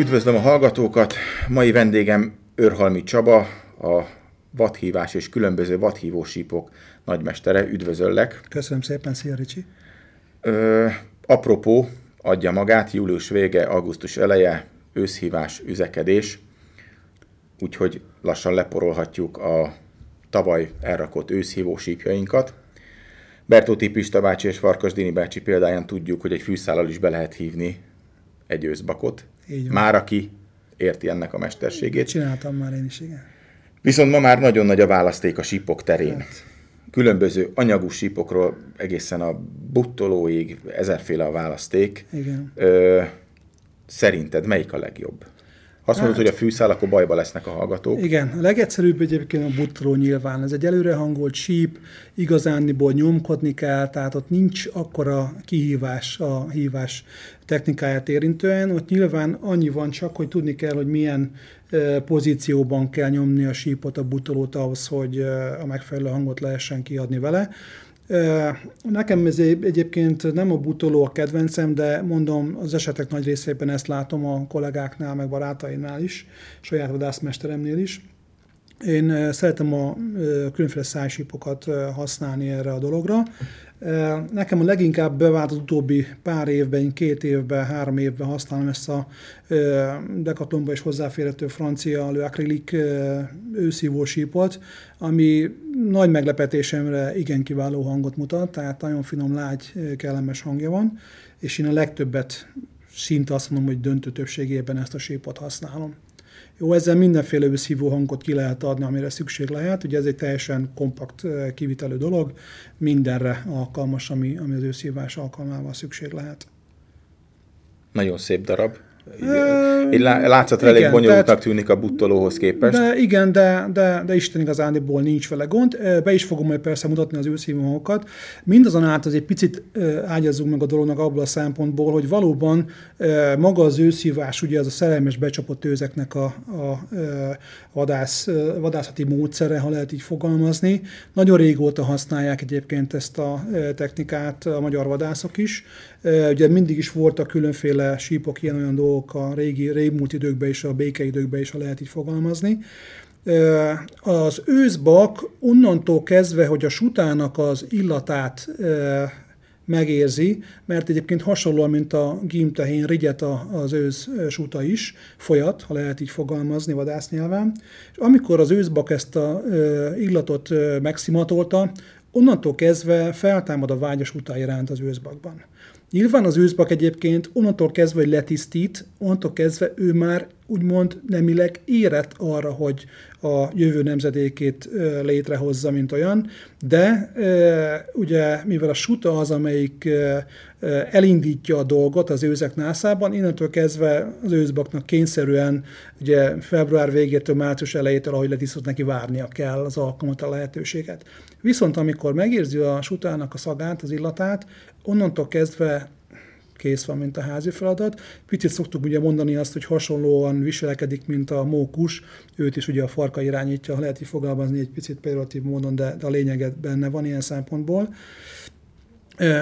Üdvözlöm a hallgatókat! Mai vendégem Őrhalmi Csaba, a vadhívás és különböző vadhívó sípok nagymestere. Üdvözöllek! Köszönöm szépen, szia Ricsi! Ö, apropó, adja magát, július vége, augusztus eleje, őszhívás, üzekedés, úgyhogy lassan leporolhatjuk a tavaly elrakott őszhívó sípjainkat. Bertóti Pista bácsi és Farkas Dini bácsi példáján tudjuk, hogy egy fűszállal is be lehet hívni egy őszbakot. Már aki érti ennek a mesterségét. Csináltam már én is, igen. Viszont ma már nagyon nagy a választék a sípok terén. Hát. Különböző anyagú sípokról egészen a buttolóig ezerféle a választék. Igen. Ö, szerinted melyik a legjobb? Azt hát, mondod, hogy a fűszál, akkor bajba lesznek a hallgatók. Igen, a legegyszerűbb egyébként a butró nyilván. Ez egy előre hangolt síp, igazániból nyomkodni kell, tehát ott nincs akkora kihívás a hívás technikáját érintően. Ott nyilván annyi van csak, hogy tudni kell, hogy milyen pozícióban kell nyomni a sípot, a butolót ahhoz, hogy a megfelelő hangot lehessen kiadni vele. Nekem ez egyébként nem a butoló a kedvencem, de mondom, az esetek nagy részében ezt látom a kollégáknál, meg barátainál is, saját vadászmesteremnél is. Én szeretem a különféle szájsípokat használni erre a dologra. Nekem a leginkább bevált az utóbbi pár évben, két évben, három évben használom ezt a Decathlonba is hozzáférhető francia lőakrilik őszívó sípot, ami nagy meglepetésemre igen kiváló hangot mutat, tehát nagyon finom, lágy, kellemes hangja van, és én a legtöbbet szinte azt mondom, hogy döntő többségében ezt a sípot használom. Jó, ezzel mindenféle összhívó hangot ki lehet adni, amire szükség lehet. Ugye ez egy teljesen kompakt kivitelő dolog, mindenre alkalmas, ami, ami az őszhívás alkalmával szükség lehet. Nagyon szép darab. Így látszatra elég bonyolultnak tehát, tűnik a buttolóhoz képest. De igen, de, de, de Isten igazándiból nincs vele gond. Be is fogom majd persze mutatni az őszhívókat. Mindazonáltal az egy picit ágyazzunk meg a dolognak abból a szempontból, hogy valóban maga az őszhívás, ugye az a szerelmes becsapott őzeknek a, a vadász, vadászati módszere, ha lehet így fogalmazni. Nagyon régóta használják egyébként ezt a technikát a magyar vadászok is. Ugye mindig is voltak különféle sípok, ilyen-olyan dolgok a régi, régmúlt időkben és a békeidőkben is, ha lehet így fogalmazni. Az őszbak onnantól kezdve, hogy a sutának az illatát megérzi, mert egyébként hasonlóan, mint a gímtehén, rigyet az ősz suta is, folyat, ha lehet így fogalmazni vadásznyelven, és amikor az őszbak ezt a illatot megszimatolta, onnantól kezdve feltámad a vágyas utá iránt az őszbakban. Nyilván az őszbak egyébként onnantól kezdve, hogy letisztít, onnantól kezdve ő már úgymond nemileg érett arra, hogy a jövő nemzedékét létrehozza, mint olyan, de ugye mivel a suta az, amelyik elindítja a dolgot az őzek nászában, innentől kezdve az őzbaknak kényszerűen ugye február végétől, március elejétől, ahogy letisztott neki várnia kell az alkalmat, a lehetőséget. Viszont amikor megérzi a sutának a szagát, az illatát, onnantól kezdve kész van, mint a házi feladat. Picit szoktuk ugye mondani azt, hogy hasonlóan viselkedik, mint a mókus, őt is ugye a farka irányítja, ha lehet így fogalmazni egy picit pejoratív módon, de, de a lényeget benne van ilyen szempontból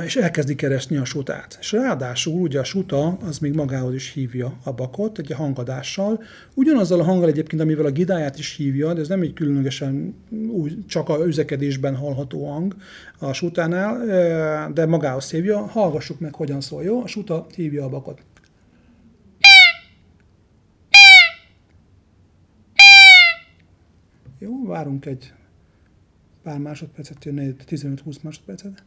és elkezdi keresni a sutát. És ráadásul ugye a suta az még magához is hívja a bakot, egy hangadással, ugyanazzal a hanggal egyébként, amivel a gidáját is hívja, de ez nem egy különlegesen úgy, csak a üzekedésben hallható hang a sutánál, de magához hívja. Hallgassuk meg, hogyan szól, jó? A suta hívja a bakot. Jó, várunk egy pár másodpercet, jön 15-20 másodpercet.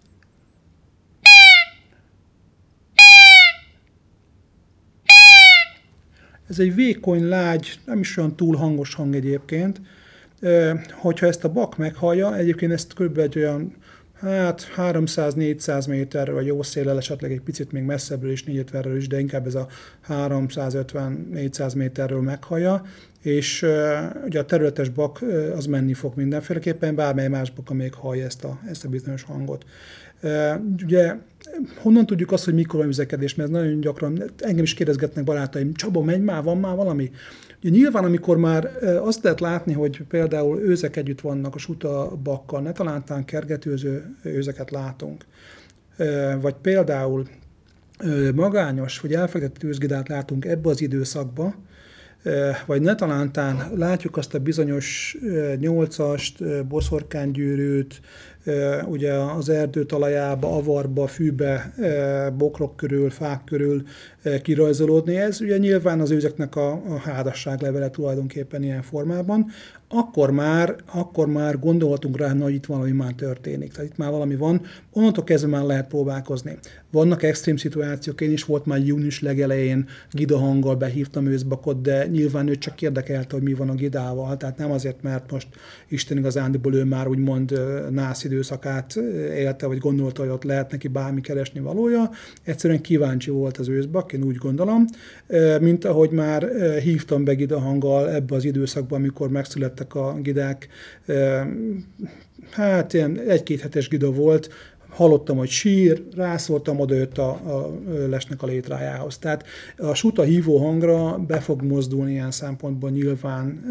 Ez egy vékony, lágy, nem is olyan túl hangos hang egyébként. Hogyha ezt a bak meghallja, egyébként ezt kb. egy olyan hát 300-400 méterről, vagy jó széllel, esetleg egy picit még messzebbről is, 4 is, de inkább ez a 350-400 méterről meghallja, és uh, ugye a területes bak uh, az menni fog mindenféleképpen, bármely más bak, amelyik hallja ezt a, ezt a bizonyos hangot. Ugye honnan tudjuk azt, hogy mikor van üzekedés, mert nagyon gyakran, engem is kérdezgetnek barátaim, Csaba, megy már, van már valami? Ugye nyilván, amikor már azt lehet látni, hogy például őzek együtt vannak a suta bakkal, ne talántán kergetőző őzeket látunk, vagy például magányos vagy elfektetett őzgidát látunk ebbe az időszakba, vagy ne talántán látjuk azt a bizonyos nyolcast, boszorkánygyűrűt, ugye az erdő talajába, avarba, fűbe, bokrok körül, fák körül kirajzolódni. Ez ugye nyilván az őzeknek a, a házasság levele tulajdonképpen ilyen formában, akkor már, akkor már gondolhatunk rá, hogy itt valami már történik. Tehát itt már valami van, onnantól kezdve már lehet próbálkozni. Vannak extrém szituációk, én is volt már június legelején Gida hanggal behívtam őszbakot, de nyilván ő csak érdekelte, hogy mi van a Gidával, tehát nem azért, mert most Isten igazándiból ő már úgymond nász időszakát élte, vagy gondolta, hogy ott lehet neki bármi keresni valója. Egyszerűen kíváncsi volt az őszbak, én úgy gondolom, mint ahogy már hívtam be Gida hanggal ebbe az időszakban, amikor megszülettek a gidák. Hát ilyen egy-két hetes gida volt, hallottam, hogy sír, rászóltam, oda jött a, a lesnek a létrájához. Tehát a suta hívó hangra be fog mozdulni ilyen szempontból nyilván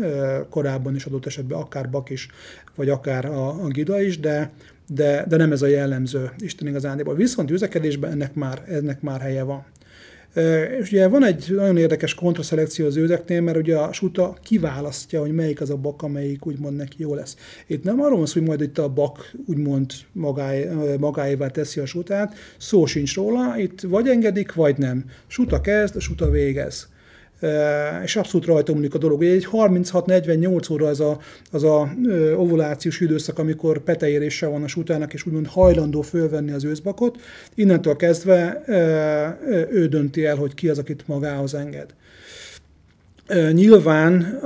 korábban is adott esetben akár Bak is, vagy akár a, a Gida is, de, de, de nem ez a jellemző Isten igazándiból. Viszont üzekedésben ennek már, ennek már helye van. És ugye van egy nagyon érdekes kontraszelekció az őzeknél, mert ugye a suta kiválasztja, hogy melyik az a bak, amelyik úgymond neki jó lesz. Itt nem arról van szó, hogy majd itt a bak úgymond magáé, magáévá teszi a sutát, szó sincs róla, itt vagy engedik, vagy nem. Suta kezd, a suta végez és abszolút rajta múlik a dolog. Egy 36-48 óra az a, az a ovulációs időszak, amikor peteérése van a sutának, és úgymond hajlandó fölvenni az őszbakot. Innentől kezdve ő dönti el, hogy ki az, akit magához enged. Nyilván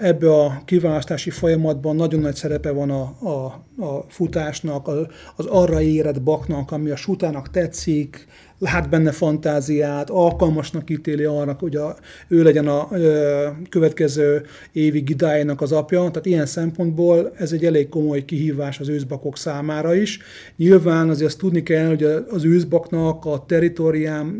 ebbe a kiválasztási folyamatban nagyon nagy szerepe van a, a, a futásnak, az arra érett baknak, ami a sutának tetszik, lát benne fantáziát, alkalmasnak ítéli arra, hogy a, ő legyen a ö, következő évi gidájának az apja. Tehát ilyen szempontból ez egy elég komoly kihívás az őszbakok számára is. Nyilván azért azt tudni kell, hogy az őszbaknak a teritorián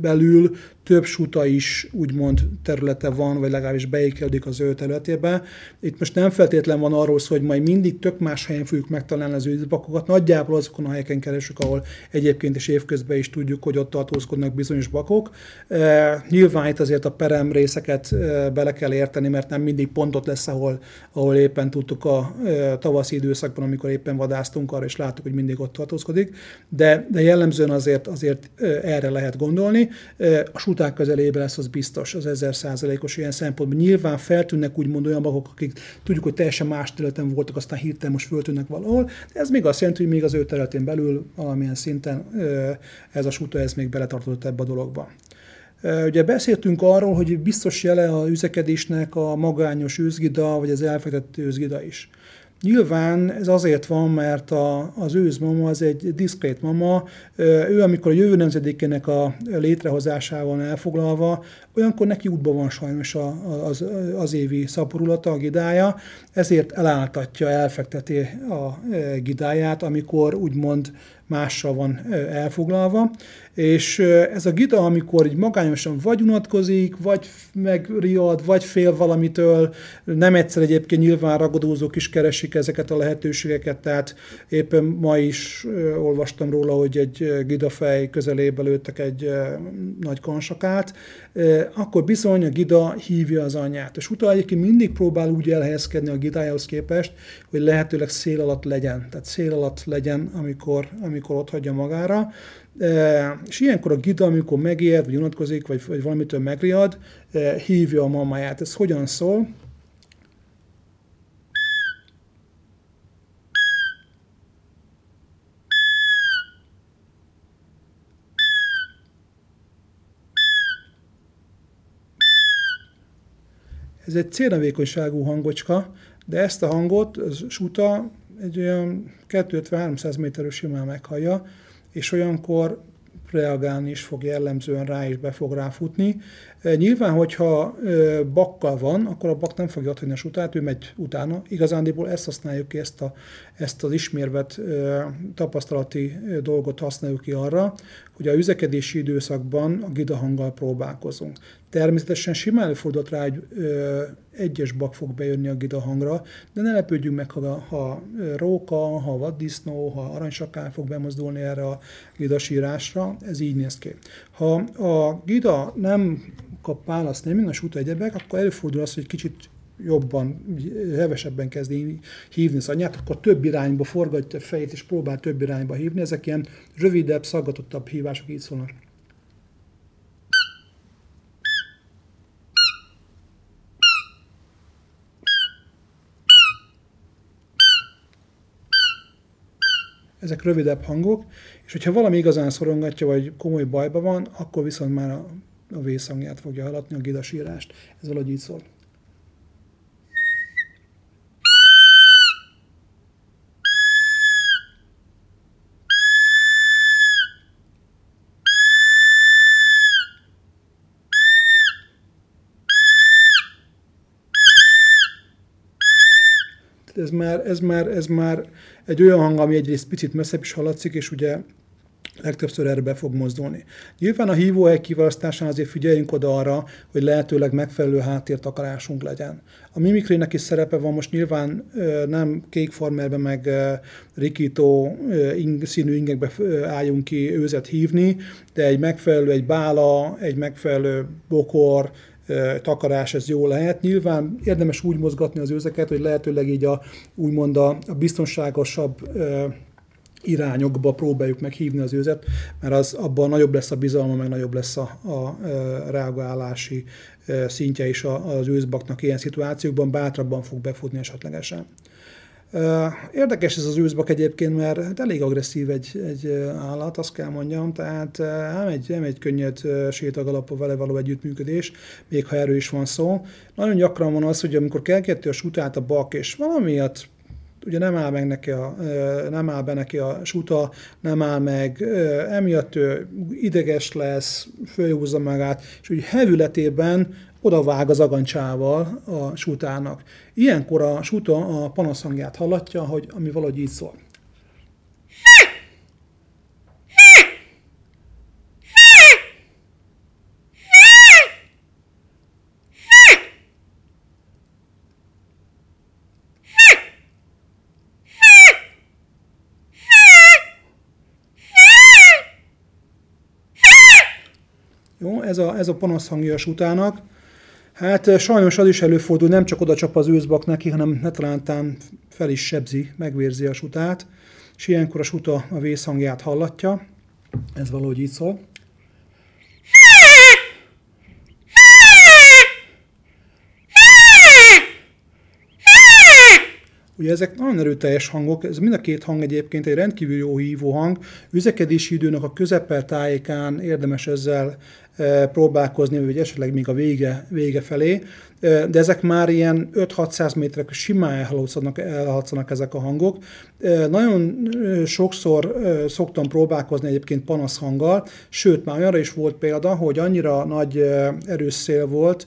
belül több suta is úgymond területe van, vagy legalábbis beékelődik az ő területébe. Itt most nem feltétlen van arról szó, hogy majd mindig tök más helyen fogjuk megtalálni az őszbakokat. Nagyjából azokon a helyeken keresünk, ahol egyébként is évközben is tudjuk, hogy ott tartózkodnak bizonyos bakok. E, nyilván itt azért a perem részeket e, bele kell érteni, mert nem mindig pontot lesz, ahol, ahol éppen tudtuk a e, tavaszi időszakban, amikor éppen vadásztunk arra, és láttuk, hogy mindig ott tartózkodik, de, de jellemzően azért, azért erre lehet gondolni. E, a suták közelében lesz, az biztos, az ezer százalékos ilyen szempontból. Nyilván feltűnnek úgymond olyan bakok, akik tudjuk, hogy teljesen más területen voltak, aztán hirtelen most föltűnnek valahol, de ez még azt jelenti, hogy még az ő területén belül valamilyen szinten ez a suta ez még beletartozott ebbe a dologba. Ugye beszéltünk arról, hogy biztos jele a üzekedésnek a magányos őzgida, vagy az elfektetett őzgida is. Nyilván ez azért van, mert a, az őzmama az egy diszkrét mama, ő amikor a jövő nemzedékének a létrehozásával elfoglalva, olyankor neki útban van sajnos a, az, az évi szaporulata, a gidája, ezért eláltatja, elfekteti a gidáját, amikor úgymond mással van elfoglalva, és ez a gida, amikor így magányosan vagy unatkozik, vagy megriad, vagy fél valamitől, nem egyszer egyébként nyilván ragadózók is keresik ezeket a lehetőségeket, tehát éppen ma is olvastam róla, hogy egy gidafej közelébe lőttek egy nagy konsakát, akkor bizony a gida hívja az anyját. És utána egyébként mindig próbál úgy elhelyezkedni a gidájához képest, hogy lehetőleg szél alatt legyen. Tehát szél alatt legyen, amikor, amikor ott hagyja magára. És ilyenkor a gida, amikor megijed, vagy unatkozik, vagy, vagy valamitől megriad, hívja a mamáját. Ez hogyan szól? Ez egy célnavékonyságú hangocska, de ezt a hangot az suta egy olyan 250-300 méterről simán meghallja, és olyankor reagálni is fog jellemzően rá, és be fog ráfutni. Nyilván, hogyha bakkal van, akkor a bak nem fogja adni a sutát, ő megy utána. Igazándiból ezt használjuk ki, ezt, a, ezt az ismérvet tapasztalati dolgot használjuk ki arra, hogy a üzekedési időszakban a gidahanggal próbálkozunk. Természetesen simán előfordult rá, hogy egyes bak fog bejönni a gidahangra, de ne lepődjünk meg, ha, ha róka, ha vaddisznó, ha aranysakál fog bemozdulni erre a gidasírásra. Ez így néz ki. Ha a gida nem kap választ, nem a súta egyebek, akkor előfordul az, hogy kicsit jobban, hevesebben kezdi hívni az anyát, akkor több irányba forgatja a fejét, és próbál több irányba hívni. Ezek ilyen rövidebb, szaggatottabb hívások így szólnak. Ezek rövidebb hangok, és hogyha valami igazán szorongatja, vagy komoly bajba van, akkor viszont már a, a vészhangját fogja hallatni, a gidasírást. Ez valahogy így szól. Ez már, ez már, ez már egy olyan hang, ami egyrészt picit messzebb is hallatszik, és ugye legtöbbször erre be fog mozdulni. Nyilván a hívóhely kiválasztásán azért figyeljünk oda arra, hogy lehetőleg megfelelő háttértakarásunk legyen. A mimikrének is szerepe van, most nyilván nem kék farmerbe, meg rikító színű ingekbe álljunk ki őzet hívni, de egy megfelelő, egy bála, egy megfelelő bokor, takarás, ez jó lehet. Nyilván érdemes úgy mozgatni az őzeket, hogy lehetőleg így a, úgymond a, a biztonságosabb irányokba próbáljuk meg hívni az őzet, mert az abban nagyobb lesz a bizalma, meg nagyobb lesz a, a reagálási szintje is az őzbaknak ilyen szituációkban, bátrabban fog befutni esetlegesen. Érdekes ez az őszbak egyébként, mert hát elég agresszív egy, egy állat, azt kell mondjam, tehát nem egy, nem egy könnyed sétagalapú vele való együttműködés, még ha erről is van szó. Nagyon gyakran van az, hogy amikor kelketi a sutát a bak, és valamiatt ugye nem áll meg neki a, nem áll be neki a suta, nem áll meg, emiatt ő ideges lesz, fölhúzza magát, és úgy hevületében odavág az agancsával a sutának. Ilyenkor a suta a panaszhangját hallatja, hogy, ami valahogy így szól. Jó, ez a, ez a panaszhangja a sutának. Hát sajnos az is előfordul, nem csak oda csap az őszbak neki, hanem netalántán fel is sebzi, megvérzi a sutát, és ilyenkor a suta a vészhangját hallatja. Ez valahogy így szól. Ugye ezek nagyon erőteljes hangok, ez mind a két hang egyébként egy rendkívül jó hívó hang. Üzekedési időnek a közepel tájékán érdemes ezzel próbálkozni, vagy esetleg még a vége, vége felé, de ezek már ilyen 5-600 méterek simán elhallatszanak, elhallatszanak ezek a hangok. Nagyon sokszor szoktam próbálkozni egyébként panaszhanggal, sőt, már olyanra is volt példa, hogy annyira nagy erős szél volt,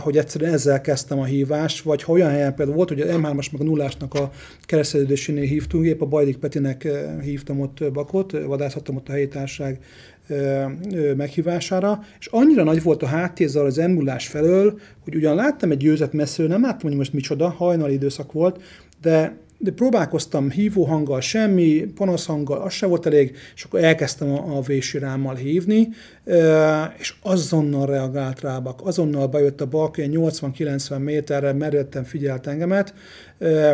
hogy egyszerűen ezzel kezdtem a hívást, vagy ha olyan helyen például volt, hogy a M3-as meg a nullásnak a kereszteződésénél hívtunk, épp a Bajdik Petinek hívtam ott bakot, vadászhattam ott a helyi társaság meghívására, és annyira nagy volt a háttérzel az emulás felől, hogy ugyan láttam egy győzet messziről, nem láttam, hogy most micsoda, hajnali időszak volt, de de próbálkoztam hívóhanggal, semmi, panaszhanggal, az se volt elég, és akkor elkezdtem a, a vésirámmal hívni, és azonnal reagált rábak, azonnal bejött a bak, 80-90 méterre merültem, figyelt engemet.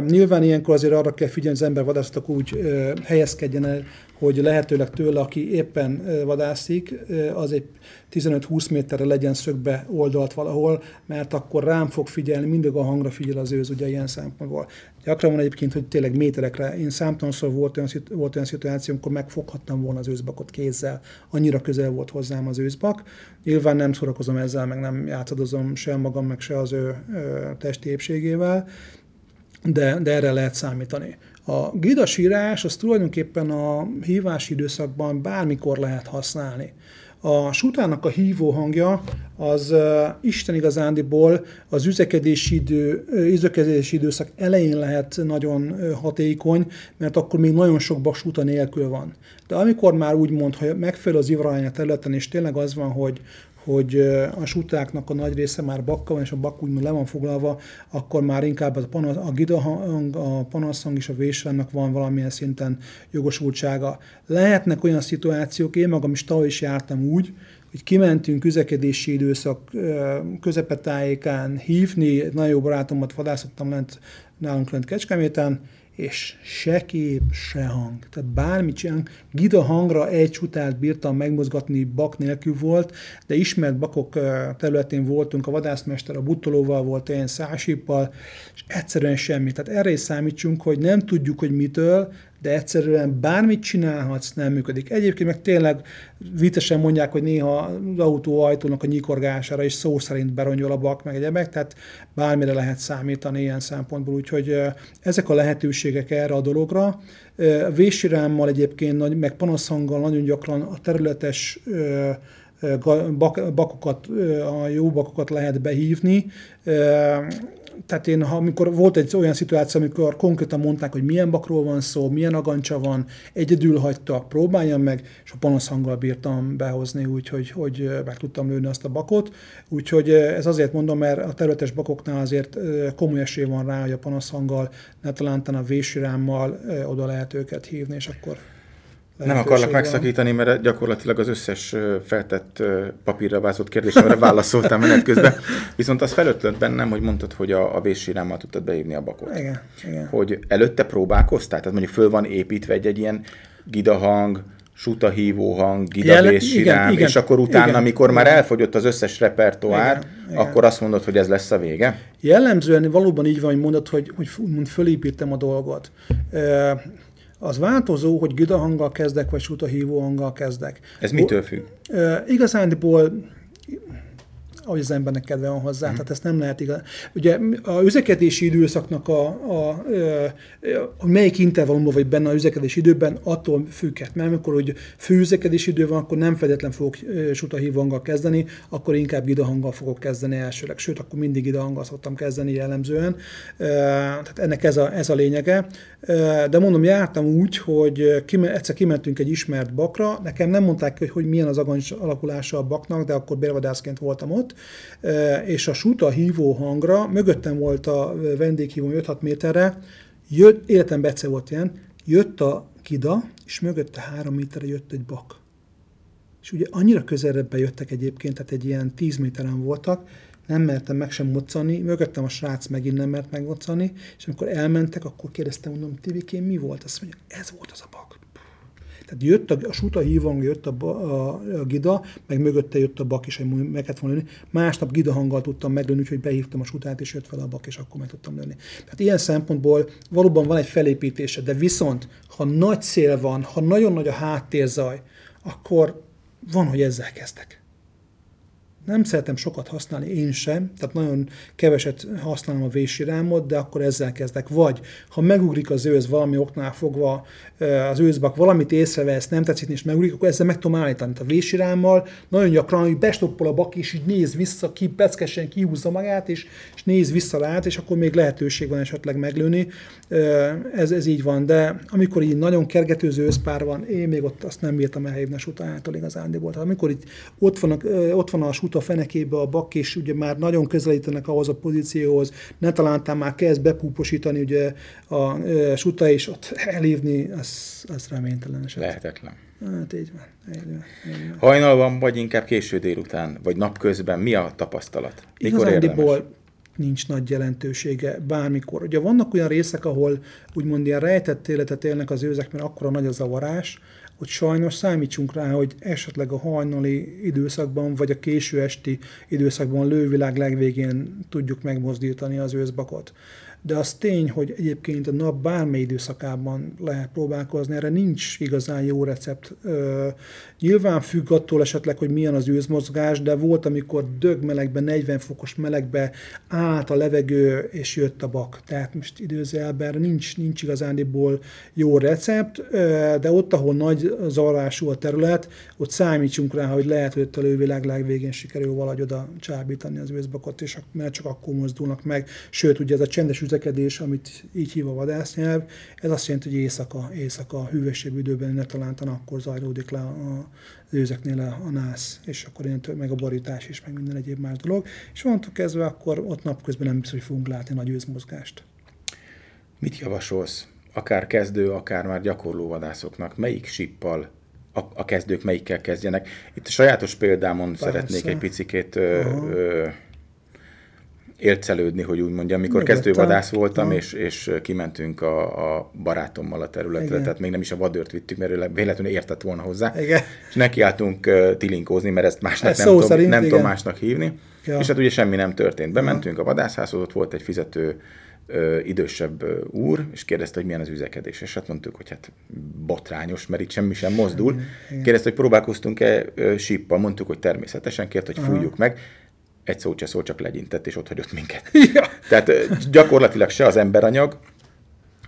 Nyilván ilyenkor azért arra kell figyelni, az ember vadászok úgy helyezkedjen el, hogy lehetőleg tőle, aki éppen vadászik, az egy 15-20 méterre legyen szögbe oldalt valahol, mert akkor rám fog figyelni, mindig a hangra figyel az őz, ugye ilyen szempontból. Gyakran van egyébként, hogy tényleg méterekre, én számtalanszor volt olyan, volt olyan szituáció, amikor megfoghattam volna az őzbakot kézzel, annyira közel volt hozzám az őzbak. Nyilván nem szórakozom ezzel, meg nem játszadozom se magam, meg se az ő, ő testi épségével, de, de erre lehet számítani. A gidasírás az tulajdonképpen a hívási időszakban bármikor lehet használni. A sutának a hívó hangja az Isten igazándiból az üzekedési, idő, üzekedési időszak elején lehet nagyon hatékony, mert akkor még nagyon sok basuta nélkül van. De amikor már úgy mond, hogy megfelelő az ivralány a területen, és tényleg az van, hogy, hogy a sutáknak a nagy része már bakka van, és a bakk úgymond le van foglalva, akkor már inkább a, panasz, a gidahang, a panaszhang és a vésrendnek van valamilyen szinten jogosultsága. Lehetnek olyan szituációk, én magam is tavaly is jártam úgy, hogy kimentünk üzekedési időszak közepetájékán hívni, nagyon jó barátomat vadászottam lent, nálunk lent Kecskeméten, és se kép, se hang. Tehát bármit csinálunk, gida hangra egy csutát bírtam megmozgatni, bak nélkül volt, de ismert bakok területén voltunk, a vadászmester a butolóval volt, én szásippal, és egyszerűen semmi. Tehát erre is számítsunk, hogy nem tudjuk, hogy mitől, de egyszerűen bármit csinálhatsz, nem működik. Egyébként meg tényleg vitesen mondják, hogy néha az autó ajtónak a nyikorgására is szó szerint beronyol a bak, meg egyebek, tehát bármire lehet számítani ilyen szempontból, úgyhogy ezek a lehetőségek erre a dologra. Vésirámmal egyébként, meg panaszhanggal nagyon gyakran a területes bakokat, a jó bakokat lehet behívni tehát én, ha, amikor volt egy olyan szituáció, amikor konkrétan mondták, hogy milyen bakról van szó, milyen agancsa van, egyedül hagytak, próbáljam meg, és a panaszhanggal bírtam behozni, úgyhogy hogy meg tudtam lőni azt a bakot. Úgyhogy ez azért mondom, mert a területes bakoknál azért komoly esély van rá, hogy a panaszhanggal, ne talán a vésirámmal oda lehet őket hívni, és akkor nem akarlak megszakítani, mert gyakorlatilag az összes feltett papírra vázott kérdésemre válaszoltam menet közben. Viszont az felötlött bennem, hogy mondtad, hogy a, a vészsírámmal tudtad beírni a bakot. Igen, igen. Hogy előtte próbálkoztál? Tehát mondjuk föl van építve egy, egy ilyen gidahang, sutahívó hang, gidavésirám, igen, és akkor utána, igen, amikor igen. már elfogyott az összes repertoár, igen, igen. akkor azt mondod, hogy ez lesz a vége? Jellemzően valóban így van, hogy mondod, hogy, hogy fölépítem a dolgot az változó, hogy güda hanggal kezdek, vagy suta hívó hanggal kezdek. Ez mitől függ? Uh, igazándiból ahogy az embernek kedve van hozzá, mm. tehát ezt nem lehet igaz. Ugye a üzekedési időszaknak a, a, a, a melyik intervallumban vagy benne a üzekedési időben, attól függhet. Mert amikor hogy fő üzekedési idő van, akkor nem fedetlen fogok suta hanggal kezdeni, akkor inkább idahanggal fogok kezdeni elsőleg. Sőt, akkor mindig idahanggal szoktam kezdeni jellemzően. Tehát ennek ez a, ez a lényege. De mondom, jártam úgy, hogy egyszer kimentünk egy ismert bakra, nekem nem mondták, hogy, hogy milyen az agancs alakulása a baknak, de akkor bérvadászként voltam ott, és a suta hívó hangra, mögöttem volt a vendéghívó 5-6 méterre, jött, életemben egyszer volt ilyen, jött a kida, és mögötte három méterre jött egy bak. És ugye annyira közelebb jöttek egyébként, tehát egy ilyen 10 méteren voltak, nem mertem meg sem moccani, mögöttem a srác megint nem mert megmoccani, és amikor elmentek, akkor kérdeztem, mondom, Tivikén mi volt? Azt mondja, ez volt az a bak. Tehát jött a, a suta hívang, jött a, a, a, gida, meg mögötte jött a bak is, hogy meg kellett volna lőni. Másnap gida hanggal tudtam meglőni, úgyhogy behívtam a sutát, és jött fel a bak, és akkor meg tudtam lőni. Tehát ilyen szempontból valóban van egy felépítése, de viszont, ha nagy szél van, ha nagyon nagy a háttérzaj, akkor van, hogy ezzel kezdek nem szeretem sokat használni én sem, tehát nagyon keveset használom a vésirámot, de akkor ezzel kezdek. Vagy ha megugrik az ősz valami oknál fogva, az őszbak valamit észrevesz, nem tetszik, és megugrik, akkor ezzel meg tudom állítani. A vésirámmal nagyon gyakran, hogy bestoppol a bak, és így néz vissza, ki peckesen kihúzza magát, és, és néz vissza lát, és akkor még lehetőség van esetleg meglőni. Ez, ez így van, de amikor így nagyon kergetőző őszpár van, én még ott azt nem bírtam elhívni a sutánától igazándiból. Tehát amikor itt ott van a, ott van a sut a fenekébe a bak, és ugye már nagyon közelítenek ahhoz a pozícióhoz, ne talántán már kezd bepúposítani ugye a e, suta, és ott elívni, az, az reménytelen eset. Lehetetlen. Hát így van. Így van, így van. Hajnalban, vagy inkább késő délután, vagy napközben, mi a tapasztalat? Mikor érdemes? nincs nagy jelentősége bármikor. Ugye vannak olyan részek, ahol úgymond ilyen rejtett életet élnek az őzek, mert akkora nagy a zavarás, hogy sajnos számítsunk rá, hogy esetleg a hajnali időszakban, vagy a késő esti időszakban lővilág legvégén tudjuk megmozdítani az őszbakot de az tény, hogy egyébként a nap bármely időszakában lehet próbálkozni, erre nincs igazán jó recept. Nyilván függ attól esetleg, hogy milyen az őzmozgás, de volt, amikor dögmelegben, 40 fokos melegbe állt a levegő, és jött a bak. Tehát most időzelben nincs, nincs igazándiból jó recept, de ott, ahol nagy zavarású a terület, ott számítsunk rá, hogy lehet, hogy ott a lővilág legvégén sikerül valahogy oda csábítani az őzbakot, és mert csak akkor mozdulnak meg. Sőt, ugye ez a csendes üzem közlekedés, amit így hív a vadásznyelv, ez azt jelenti, hogy éjszaka, éjszaka hűvösebb időben, ne talán akkor zajlódik le a, az őzeknél a, a nász, és akkor ilyen, meg a borítás is, meg minden egyéb más dolog. És onnantól kezdve akkor ott napközben nem biztos, hogy fogunk látni nagy őzmozgást. Mit javasolsz? Akár kezdő, akár már gyakorló vadászoknak, melyik sippal a, a kezdők melyikkel kezdjenek. Itt a sajátos példámon Persze. szeretnék egy picikét ö, ö, élcelődni, hogy úgy mondjam, amikor kezdővadász voltam, és, és kimentünk a, a barátommal a területre, Igen. tehát még nem is a vadőrt vittük, mert véletlenül értett volna hozzá, Igen. és nekiálltunk tilinkózni, mert ezt másnak ez nem, tudom, szerint, nem tudom másnak hívni, ja. és hát ugye semmi nem történt. Bementünk a vadászházhoz, ott volt egy fizető ö, idősebb úr, és kérdezte, hogy milyen az üzekedés. És hát mondtuk, hogy hát botrányos, mert itt semmi sem mozdul. Igen. Kérdezte, hogy próbálkoztunk-e síppal, mondtuk, hogy természetesen, kért, hogy fújjuk Aha. meg. Egy szót se szól, csak legyintett, és ott hagyott minket. Ja. Tehát gyakorlatilag se az emberanyag,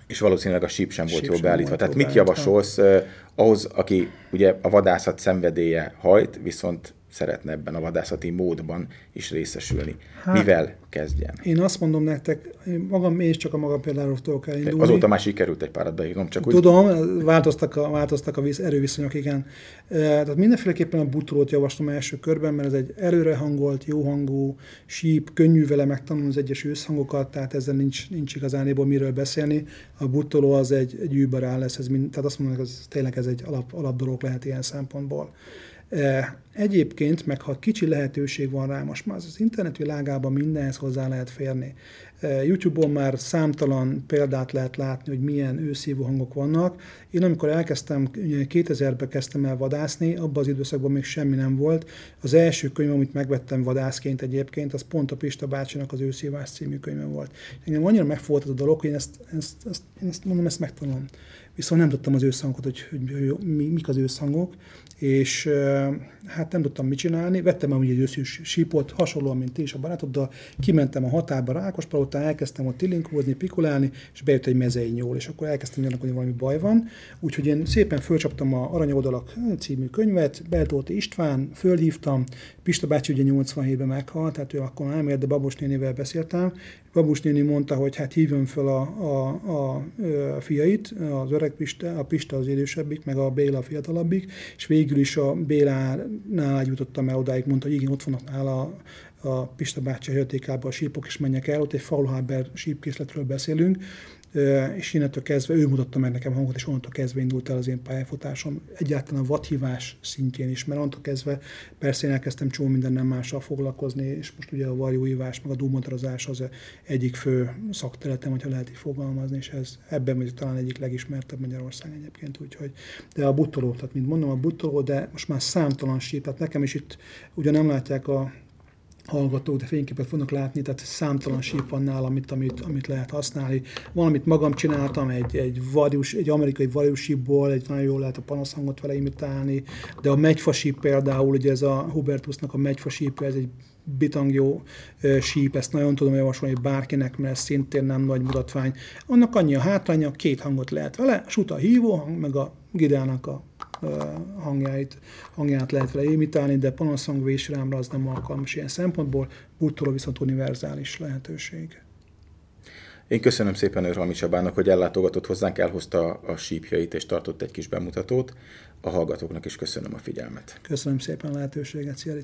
és valószínűleg a síp sem volt jól beállítva. Tehát mit javasolsz uh, ahhoz, aki ugye a vadászat szenvedélye hajt, viszont szeretne ebben a vadászati módban is részesülni. Hát, Mivel kezdjen? Én azt mondom nektek, én magam én is csak a magam például tudok elindulni. Azóta már sikerült egy párat beírnom, csak úgy... Tudom, változtak a, változtak a víz, erőviszonyok, igen. Tehát mindenféleképpen a butrót javaslom első körben, mert ez egy előre hangolt, jó hangú, síp, könnyű vele megtanulni az egyes őszhangokat, tehát ezzel nincs, nincs igazánéból miről beszélni. A butoló az egy, egy überáll lesz, ez mind, tehát azt mondom, hogy ez, tényleg ez egy alap, alap dolog lehet ilyen szempontból. Egyébként, meg ha kicsi lehetőség van rá, most már az internet világában mindenhez hozzá lehet férni. YouTube-on már számtalan példát lehet látni, hogy milyen őszívó hangok vannak. Én amikor elkezdtem, 2000-ben kezdtem el vadászni, abban az időszakban még semmi nem volt. Az első könyv, amit megvettem vadászként egyébként, az pont a Pista bácsinak az őszívás című könyve volt. Engem annyira megfogott ez a dolog, hogy én ezt, ezt, ezt, én ezt mondom, ezt megtanulom. Viszont nem tudtam az őszhangot, hogy, hogy, hogy mi, mik az őszhangok, és hát nem tudtam mit csinálni. Vettem amúgy egy őszűs sípot, hasonlóan, mint ti is a barátoddal, kimentem a határba Rákospalotán, elkezdtem ott tilinkózni, pikulálni, és bejött egy mezei nyúl, és akkor elkezdtem gyanakodni, valami baj van. Úgyhogy én szépen fölcsaptam a Aranyoldalak című könyvet, Beltóti István, fölhívtam, Pista bácsi ugye 87-ben meghalt, tehát ő akkor nem ért, de Babos nénivel beszéltem. Babos néni mondta, hogy hát hívjon fel a, a, a, a fiait, az öreg Pista, a Pista az idősebbik, meg a Béla a fiatalabbik, és végül is a Bélánál jutottam el odáig, mondta, hogy igen, ott vannak nála a Pista bácsi hőtékában a sípok, és menjek el, ott egy Faulhaber sípkészletről beszélünk, és innentől kezdve ő mutatta meg nekem hangot, és onnantól kezdve indult el az én pályafutásom. Egyáltalán a vadhívás szintjén is, mert onnantól kezdve persze én elkezdtem csomó minden nem mással foglalkozni, és most ugye a varjóívás, meg a dúmotorozás az egyik fő szakterületem, hogyha lehet így fogalmazni, és ez ebben vagy talán egyik legismertebb Magyarország egyébként, úgyhogy, de a butoló, tehát mint mondom, a butoló, de most már számtalan síp, tehát nekem is itt ugye nem látják a hallgatók, de fényképet fognak látni, tehát számtalan síp van nálam, amit, amit, amit lehet használni. Valamit magam csináltam, egy, egy, varius, egy amerikai variusípból, egy nagyon jól lehet a panaszhangot vele imitálni, de a megyfasíp például, ugye ez a Hubertusnak a megyfasíp, ez egy bitangjó síp, ezt nagyon tudom javasolni bárkinek, mert ez szintén nem nagy mutatvány. Annak annyi a hátránya, két hangot lehet vele, a hívó hang, meg a gidának a hangját, hangját lehet vele imitálni, de panaszhang vésrámra az nem alkalmas ilyen szempontból, bútorra viszont univerzális lehetőség. Én köszönöm szépen Őrhalmi Csabának, hogy ellátogatott hozzánk, elhozta a sípjait és tartott egy kis bemutatót. A hallgatóknak is köszönöm a figyelmet. Köszönöm szépen a lehetőséget, Szia.